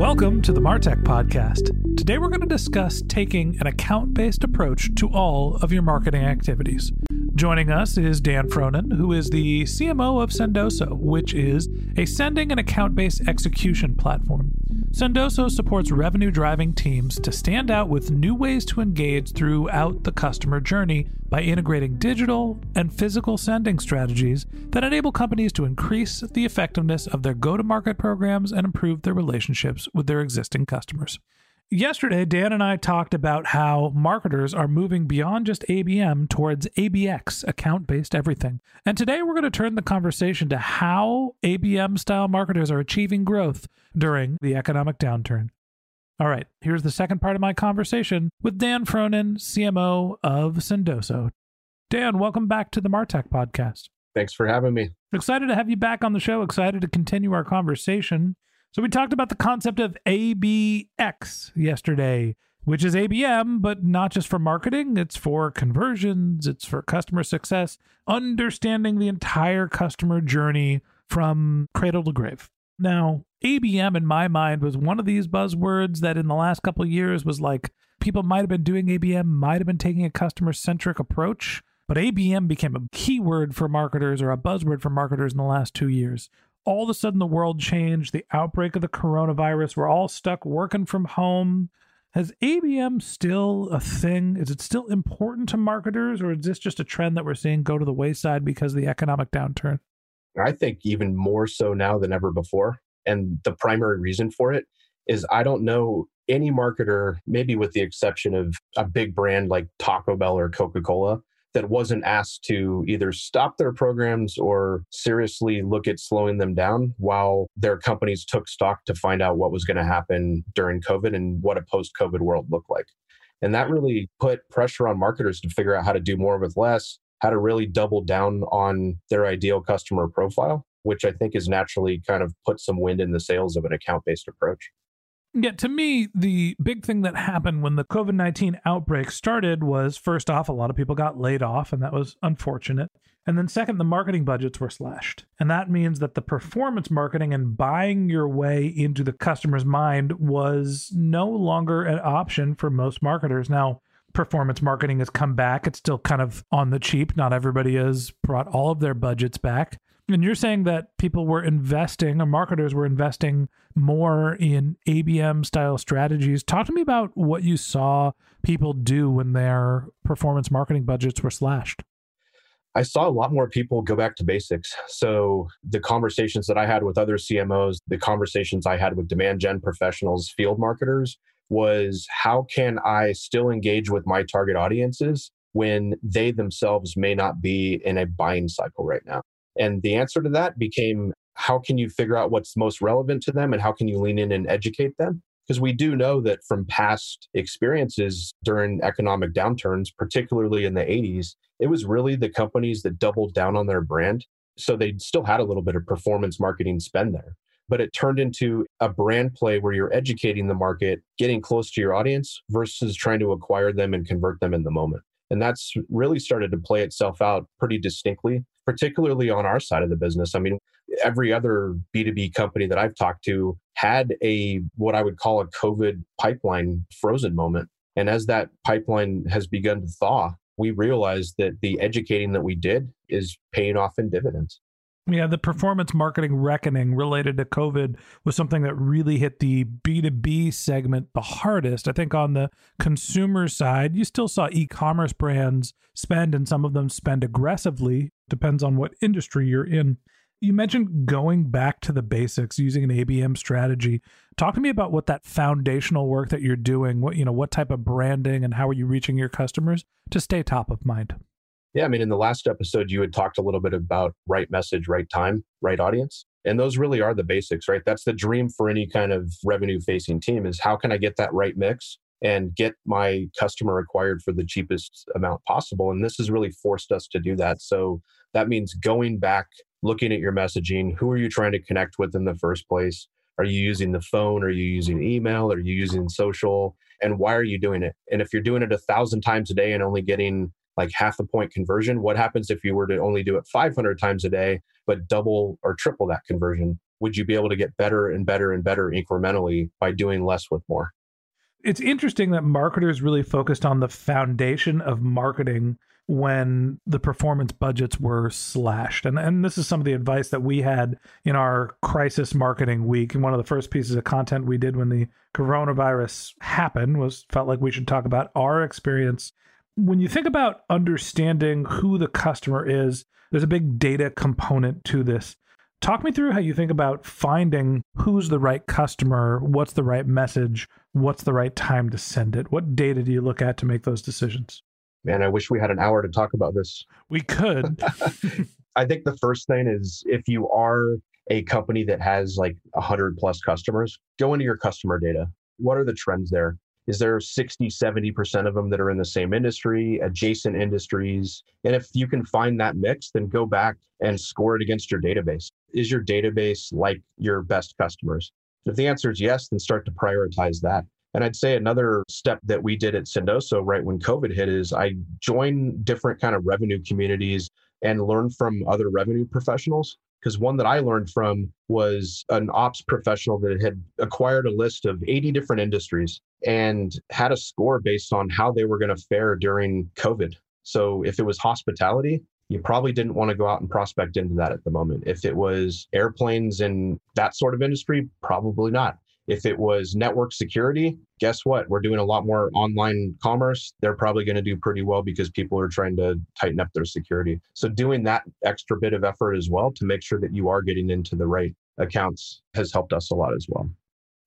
Welcome to the Martech Podcast. Today we're going to discuss taking an account based approach to all of your marketing activities. Joining us is Dan Frohnen, who is the CMO of Sendoso, which is a sending and account based execution platform. Sendoso supports revenue driving teams to stand out with new ways to engage throughout the customer journey by integrating digital and physical sending strategies that enable companies to increase the effectiveness of their go to market programs and improve their relationships with their existing customers. Yesterday, Dan and I talked about how marketers are moving beyond just ABM towards ABX, account based everything. And today we're going to turn the conversation to how ABM style marketers are achieving growth during the economic downturn. All right, here's the second part of my conversation with Dan Frohnen, CMO of Sendoso. Dan, welcome back to the Martech podcast. Thanks for having me. Excited to have you back on the show. Excited to continue our conversation. So we talked about the concept of ABX yesterday, which is ABM, but not just for marketing. It's for conversions, it's for customer success, understanding the entire customer journey from cradle to grave. Now, ABM in my mind was one of these buzzwords that in the last couple years was like people might have been doing ABM, might have been taking a customer centric approach, but ABM became a keyword for marketers or a buzzword for marketers in the last two years all of a sudden the world changed, the outbreak of the coronavirus, we're all stuck working from home. Has ABM still a thing? Is it still important to marketers, or is this just a trend that we're seeing go to the wayside because of the economic downturn? I think even more so now than ever before. And the primary reason for it is I don't know any marketer, maybe with the exception of a big brand like Taco Bell or Coca Cola, that wasn't asked to either stop their programs or seriously look at slowing them down while their companies took stock to find out what was going to happen during COVID and what a post COVID world looked like. And that really put pressure on marketers to figure out how to do more with less, how to really double down on their ideal customer profile, which I think is naturally kind of put some wind in the sails of an account based approach. Yeah, to me, the big thing that happened when the COVID 19 outbreak started was first off, a lot of people got laid off, and that was unfortunate. And then, second, the marketing budgets were slashed. And that means that the performance marketing and buying your way into the customer's mind was no longer an option for most marketers. Now, performance marketing has come back. It's still kind of on the cheap. Not everybody has brought all of their budgets back. And you're saying that people were investing, or marketers were investing more in ABM style strategies. Talk to me about what you saw people do when their performance marketing budgets were slashed. I saw a lot more people go back to basics. So, the conversations that I had with other CMOs, the conversations I had with demand gen professionals, field marketers, was how can I still engage with my target audiences when they themselves may not be in a buying cycle right now? And the answer to that became how can you figure out what's most relevant to them and how can you lean in and educate them? Because we do know that from past experiences during economic downturns, particularly in the 80s, it was really the companies that doubled down on their brand. So they still had a little bit of performance marketing spend there. But it turned into a brand play where you're educating the market, getting close to your audience versus trying to acquire them and convert them in the moment. And that's really started to play itself out pretty distinctly, particularly on our side of the business. I mean, every other B2B company that I've talked to had a what I would call a COVID pipeline frozen moment. And as that pipeline has begun to thaw, we realized that the educating that we did is paying off in dividends. Yeah, the performance marketing reckoning related to COVID was something that really hit the B2B segment the hardest. I think on the consumer side, you still saw e commerce brands spend, and some of them spend aggressively, depends on what industry you're in. You mentioned going back to the basics using an ABM strategy. Talk to me about what that foundational work that you're doing, what you know, what type of branding and how are you reaching your customers to stay top of mind? Yeah, I mean, in the last episode, you had talked a little bit about right message, right time, right audience. And those really are the basics, right? That's the dream for any kind of revenue facing team is how can I get that right mix and get my customer acquired for the cheapest amount possible? And this has really forced us to do that. So that means going back, looking at your messaging. Who are you trying to connect with in the first place? Are you using the phone? Are you using email? Are you using social? And why are you doing it? And if you're doing it a thousand times a day and only getting like half a point conversion. What happens if you were to only do it 500 times a day, but double or triple that conversion? Would you be able to get better and better and better incrementally by doing less with more? It's interesting that marketers really focused on the foundation of marketing when the performance budgets were slashed. And and this is some of the advice that we had in our crisis marketing week. And one of the first pieces of content we did when the coronavirus happened was felt like we should talk about our experience when you think about understanding who the customer is, there's a big data component to this. Talk me through how you think about finding who's the right customer, what's the right message, what's the right time to send it. What data do you look at to make those decisions? Man, I wish we had an hour to talk about this. We could. I think the first thing is if you are a company that has like 100 plus customers, go into your customer data. What are the trends there? Is there 60 70% of them that are in the same industry adjacent industries? And if you can find that mix then go back and score it against your database. Is your database like your best customers? If the answer is yes then start to prioritize that. And I'd say another step that we did at Sendoso right when COVID hit is I joined different kind of revenue communities and learn from other revenue professionals because one that I learned from was an ops professional that had acquired a list of 80 different industries and had a score based on how they were going to fare during COVID. So if it was hospitality, you probably didn't want to go out and prospect into that at the moment. If it was airplanes and that sort of industry, probably not. If it was network security, guess what? We're doing a lot more online commerce. They're probably going to do pretty well because people are trying to tighten up their security. So, doing that extra bit of effort as well to make sure that you are getting into the right accounts has helped us a lot as well.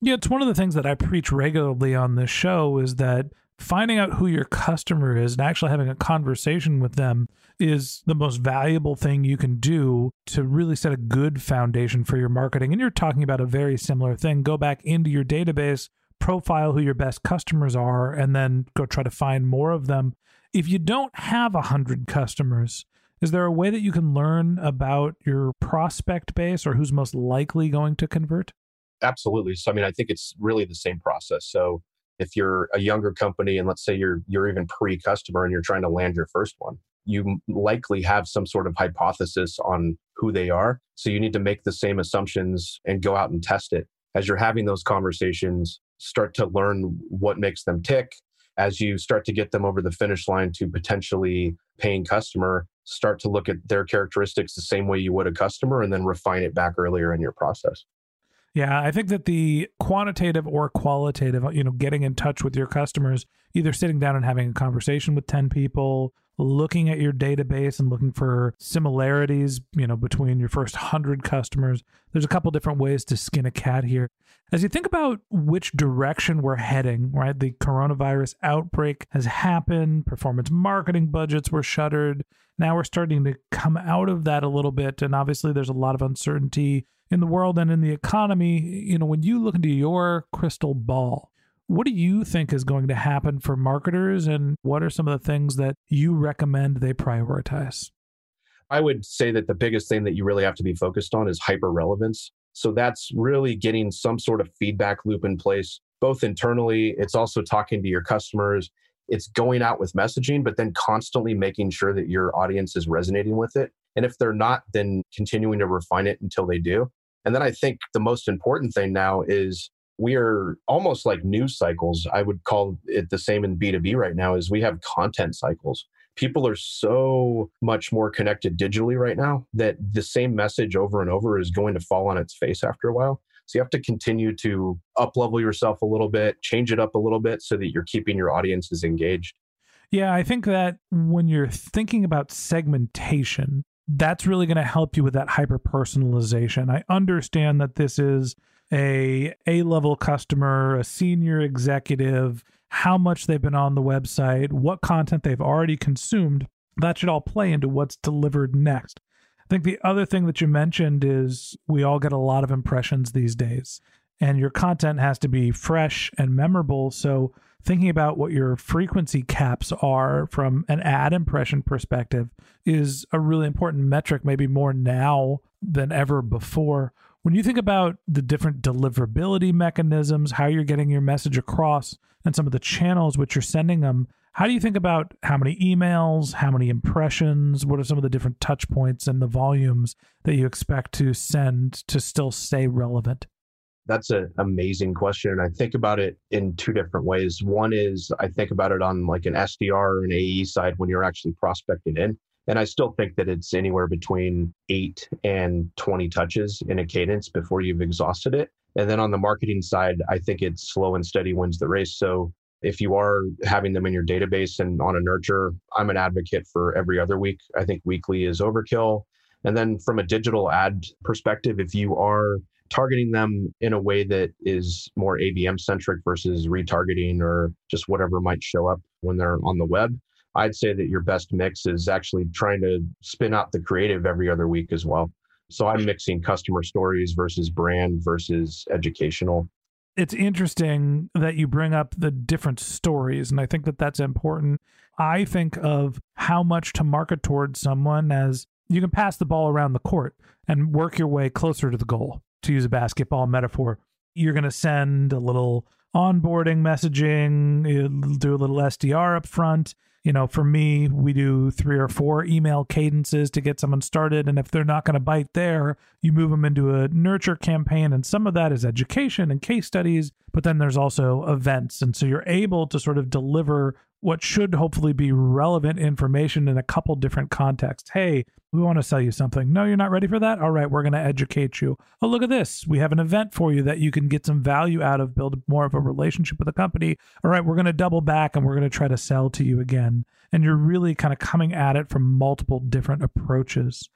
Yeah, it's one of the things that I preach regularly on this show is that finding out who your customer is and actually having a conversation with them is the most valuable thing you can do to really set a good foundation for your marketing. And you're talking about a very similar thing. Go back into your database, profile who your best customers are, and then go try to find more of them. If you don't have a hundred customers, is there a way that you can learn about your prospect base or who's most likely going to convert? Absolutely. So, I mean, I think it's really the same process. So, if you're a younger company and let's say you're you're even pre-customer and you're trying to land your first one, you likely have some sort of hypothesis on who they are. So you need to make the same assumptions and go out and test it. As you're having those conversations, start to learn what makes them tick. As you start to get them over the finish line to potentially paying customer, start to look at their characteristics the same way you would a customer and then refine it back earlier in your process. Yeah, I think that the quantitative or qualitative, you know, getting in touch with your customers, either sitting down and having a conversation with 10 people, looking at your database and looking for similarities, you know, between your first 100 customers. There's a couple different ways to skin a cat here. As you think about which direction we're heading, right? The coronavirus outbreak has happened, performance marketing budgets were shuttered. Now we're starting to come out of that a little bit and obviously there's a lot of uncertainty in the world and in the economy, you know, when you look into your crystal ball, what do you think is going to happen for marketers and what are some of the things that you recommend they prioritize? I would say that the biggest thing that you really have to be focused on is hyper relevance. So that's really getting some sort of feedback loop in place, both internally, it's also talking to your customers it's going out with messaging, but then constantly making sure that your audience is resonating with it. And if they're not, then continuing to refine it until they do. And then I think the most important thing now is we are almost like news cycles. I would call it the same in B2B right now is we have content cycles. People are so much more connected digitally right now that the same message over and over is going to fall on its face after a while. So you have to continue to up level yourself a little bit, change it up a little bit so that you're keeping your audiences engaged. Yeah, I think that when you're thinking about segmentation, that's really going to help you with that hyper personalization. I understand that this is a A level customer, a senior executive, how much they've been on the website, what content they've already consumed. That should all play into what's delivered next. I think the other thing that you mentioned is we all get a lot of impressions these days, and your content has to be fresh and memorable. So, thinking about what your frequency caps are from an ad impression perspective is a really important metric, maybe more now than ever before. When you think about the different deliverability mechanisms, how you're getting your message across, and some of the channels which you're sending them, how do you think about how many emails, how many impressions, what are some of the different touch points and the volumes that you expect to send to still stay relevant? That's an amazing question. And I think about it in two different ways. One is I think about it on like an SDR or an AE side when you're actually prospecting in. And I still think that it's anywhere between eight and 20 touches in a cadence before you've exhausted it. And then on the marketing side, I think it's slow and steady wins the race. So if you are having them in your database and on a nurture, I'm an advocate for every other week. I think weekly is overkill. And then from a digital ad perspective, if you are targeting them in a way that is more ABM centric versus retargeting or just whatever might show up when they're on the web, I'd say that your best mix is actually trying to spin out the creative every other week as well. So I'm mixing customer stories versus brand versus educational. It's interesting that you bring up the different stories and i think that that's important. I think of how much to market towards someone as you can pass the ball around the court and work your way closer to the goal to use a basketball metaphor you're going to send a little onboarding messaging do a little sdr up front you know, for me, we do three or four email cadences to get someone started. And if they're not going to bite there, you move them into a nurture campaign. And some of that is education and case studies, but then there's also events. And so you're able to sort of deliver what should hopefully be relevant information in a couple different contexts. Hey, we want to sell you something. No, you're not ready for that? All right, we're going to educate you. Oh, look at this. We have an event for you that you can get some value out of, build more of a relationship with the company. All right, we're going to double back and we're going to try to sell to you again. And you're really kind of coming at it from multiple different approaches.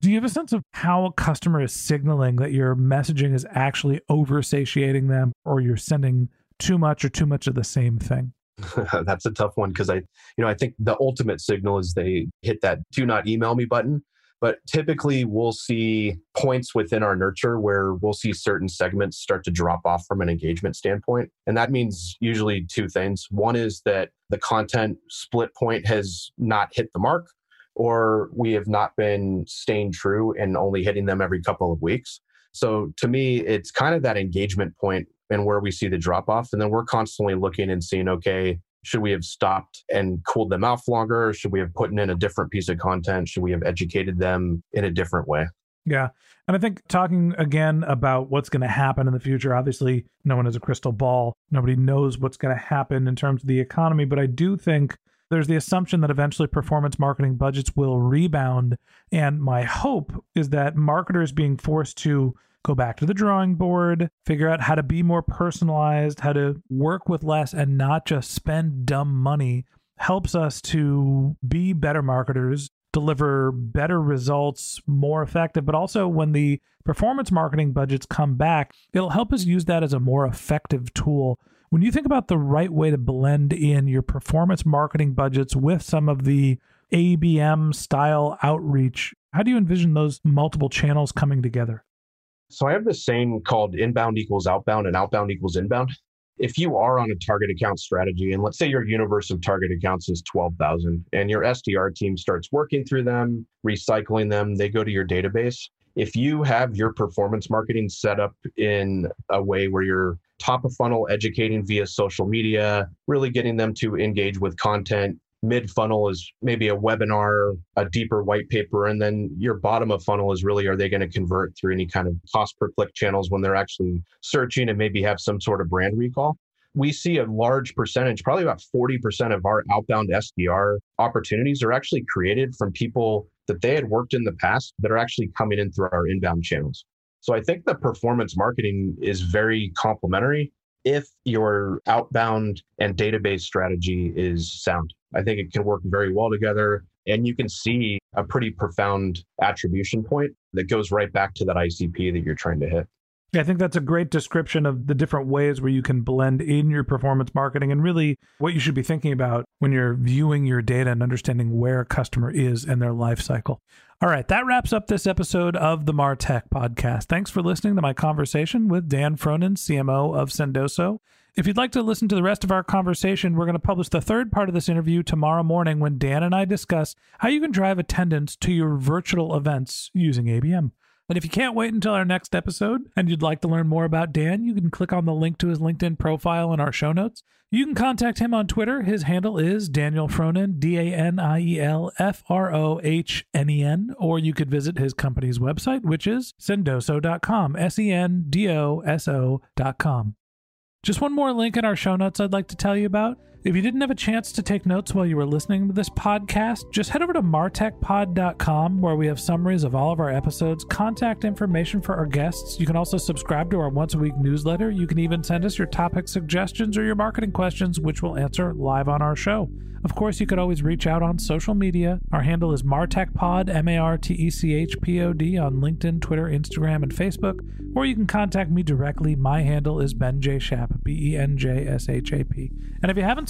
Do you have a sense of how a customer is signaling that your messaging is actually oversatiating them or you're sending too much or too much of the same thing? That's a tough one because I, you know, I think the ultimate signal is they hit that do not email me button. But typically, we'll see points within our nurture where we'll see certain segments start to drop off from an engagement standpoint. And that means usually two things. One is that the content split point has not hit the mark, or we have not been staying true and only hitting them every couple of weeks. So to me, it's kind of that engagement point and where we see the drop off. And then we're constantly looking and seeing, okay, should we have stopped and cooled them off longer? Should we have put in a different piece of content? Should we have educated them in a different way? Yeah. And I think talking again about what's going to happen in the future, obviously, no one has a crystal ball. Nobody knows what's going to happen in terms of the economy. But I do think there's the assumption that eventually performance marketing budgets will rebound. And my hope is that marketers being forced to go back to the drawing board, figure out how to be more personalized, how to work with less and not just spend dumb money helps us to be better marketers, deliver better results, more effective, but also when the performance marketing budgets come back, it'll help us use that as a more effective tool. When you think about the right way to blend in your performance marketing budgets with some of the ABM style outreach, how do you envision those multiple channels coming together? So I have this saying called inbound equals outbound and outbound equals inbound. If you are on a target account strategy, and let's say your universe of target accounts is 12,000 and your SDR team starts working through them, recycling them, they go to your database. If you have your performance marketing set up in a way where you're top of funnel educating via social media, really getting them to engage with content. Mid funnel is maybe a webinar, a deeper white paper. And then your bottom of funnel is really are they going to convert through any kind of cost per click channels when they're actually searching and maybe have some sort of brand recall? we see a large percentage, probably about 40% of our outbound SDR opportunities are actually created from people that they had worked in the past that are actually coming in through our inbound channels. So I think the performance marketing is very complementary if your outbound and database strategy is sound. I think it can work very well together. And you can see a pretty profound attribution point that goes right back to that ICP that you're trying to hit. Yeah, I think that's a great description of the different ways where you can blend in your performance marketing and really what you should be thinking about when you're viewing your data and understanding where a customer is in their life cycle. All right, that wraps up this episode of the Martech podcast. Thanks for listening to my conversation with Dan Frohnen, CMO of Sendoso. If you'd like to listen to the rest of our conversation, we're going to publish the third part of this interview tomorrow morning when Dan and I discuss how you can drive attendance to your virtual events using ABM. And if you can't wait until our next episode and you'd like to learn more about Dan, you can click on the link to his LinkedIn profile in our show notes. You can contact him on Twitter. His handle is Daniel Frohnen, D A N I E L F R O H N E N, or you could visit his company's website, which is sendoso.com, S E N D O S O.com. Just one more link in our show notes I'd like to tell you about. If you didn't have a chance to take notes while you were listening to this podcast, just head over to martechpod.com where we have summaries of all of our episodes, contact information for our guests. You can also subscribe to our once a week newsletter. You can even send us your topic suggestions or your marketing questions, which we'll answer live on our show. Of course, you could always reach out on social media. Our handle is MartechPod, M A R T E C H P O D, on LinkedIn, Twitter, Instagram, and Facebook. Or you can contact me directly. My handle is Ben J. Shap, B E N J S H A P. And if you haven't